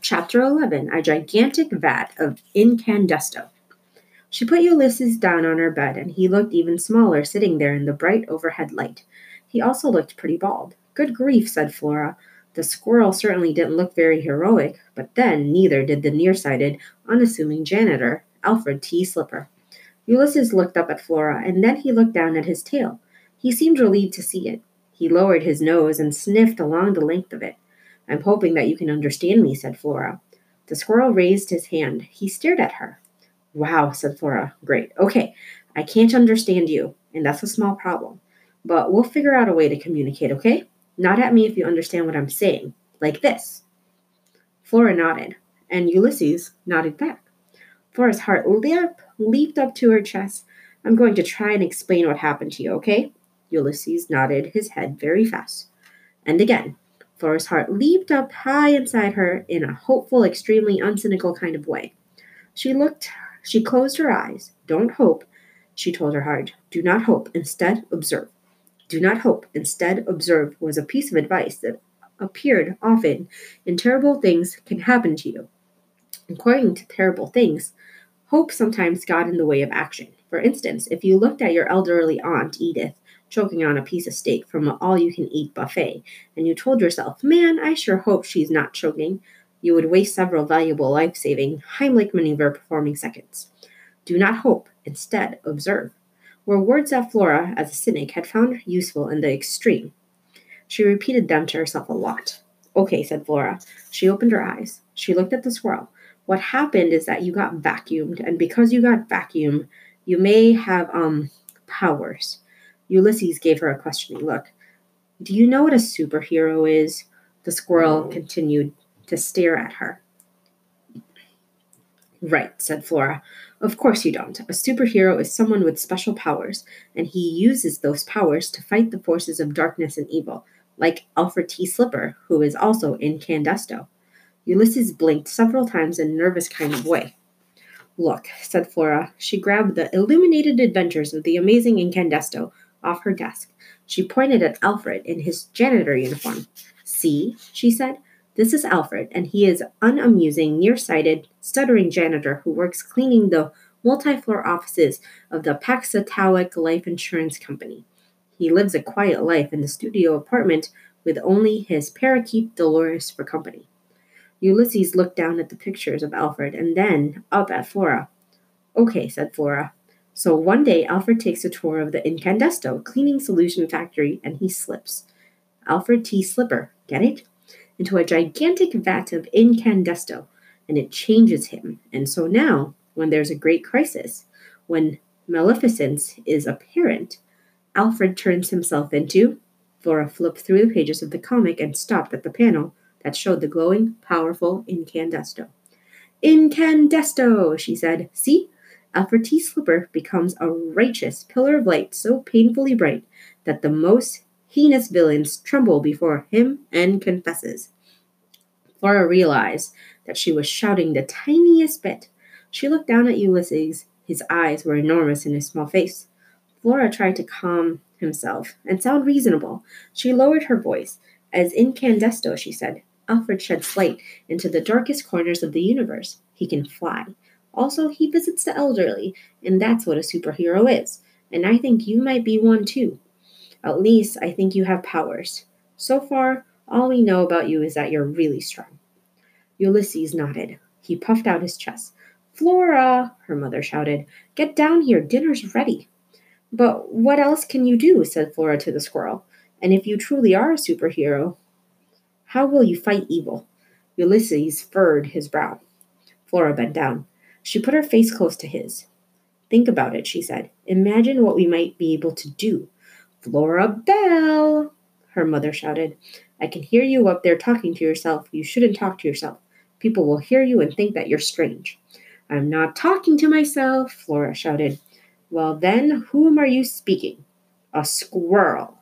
Chapter 11 A Gigantic Vat of Incandesto. She put Ulysses down on her bed, and he looked even smaller sitting there in the bright overhead light. He also looked pretty bald. Good grief, said Flora. The squirrel certainly didn't look very heroic, but then neither did the nearsighted, unassuming janitor, Alfred T. Slipper. Ulysses looked up at Flora, and then he looked down at his tail. He seemed relieved to see it. He lowered his nose and sniffed along the length of it. I'm hoping that you can understand me, said Flora. The squirrel raised his hand. He stared at her. Wow, said Flora. Great. Okay, I can't understand you, and that's a small problem. But we'll figure out a way to communicate, okay? Not at me if you understand what I'm saying. Like this. Flora nodded, and Ulysses nodded back. Flora's heart leap, leaped up to her chest. I'm going to try and explain what happened to you, okay? Ulysses nodded his head very fast. And again, Flora's heart leaped up high inside her in a hopeful, extremely uncynical kind of way. She looked, she closed her eyes. Don't hope, she told her heart. Do not hope, instead, observe. Do not hope, instead, observe was a piece of advice that appeared often in terrible things can happen to you. According to terrible things, hope sometimes got in the way of action. For instance, if you looked at your elderly aunt, Edith, choking on a piece of steak from an all you can eat buffet, and you told yourself, Man, I sure hope she's not choking, you would waste several valuable life saving Heimlich maneuver performing seconds. Do not hope, instead, observe, were words that Flora, as a cynic, had found useful in the extreme. She repeated them to herself a lot. Okay, said Flora. She opened her eyes. She looked at the squirrel. What happened is that you got vacuumed, and because you got vacuumed, you may have um powers. Ulysses gave her a questioning look. Do you know what a superhero is? The squirrel continued to stare at her. Right, said Flora. Of course you don't. A superhero is someone with special powers, and he uses those powers to fight the forces of darkness and evil, like Alfred T. Slipper, who is also Incandesto. Ulysses blinked several times in a nervous kind of way. Look, said Flora. She grabbed the Illuminated Adventures of the Amazing Incandesto off her desk. She pointed at Alfred in his janitor uniform. See, she said, this is Alfred, and he is an unamusing, nearsighted, stuttering janitor who works cleaning the multi-floor offices of the Paxatowic Life Insurance Company. He lives a quiet life in the studio apartment with only his parakeet Dolores for company. Ulysses looked down at the pictures of Alfred and then up at Flora. Okay, said Flora. So one day, Alfred takes a tour of the Incandesto cleaning solution factory and he slips. Alfred T. Slipper, get it? Into a gigantic vat of Incandesto, and it changes him. And so now, when there's a great crisis, when maleficence is apparent, Alfred turns himself into. Flora flipped through the pages of the comic and stopped at the panel that showed the glowing, powerful Incandesto. Incandesto, she said. See? Alfred T. Slipper becomes a righteous pillar of light so painfully bright that the most heinous villains tremble before him and confesses. Flora realized that she was shouting the tiniest bit. She looked down at Ulysses. His eyes were enormous in his small face. Flora tried to calm himself and sound reasonable. She lowered her voice. As incandesto, she said, Alfred sheds light into the darkest corners of the universe. He can fly. Also, he visits the elderly, and that's what a superhero is. And I think you might be one too. At least, I think you have powers. So far, all we know about you is that you're really strong. Ulysses nodded. He puffed out his chest. Flora, her mother shouted, get down here. Dinner's ready. But what else can you do? said Flora to the squirrel. And if you truly are a superhero, how will you fight evil? Ulysses furrowed his brow. Flora bent down. She put her face close to his. Think about it, she said. Imagine what we might be able to do. Flora Belle, her mother shouted. I can hear you up there talking to yourself. You shouldn't talk to yourself. People will hear you and think that you're strange. I'm not talking to myself, Flora shouted. Well, then, whom are you speaking? A squirrel.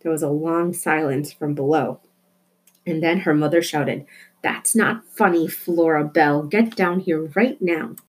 There was a long silence from below. And then her mother shouted, that's not funny, Flora Belle. Get down here right now.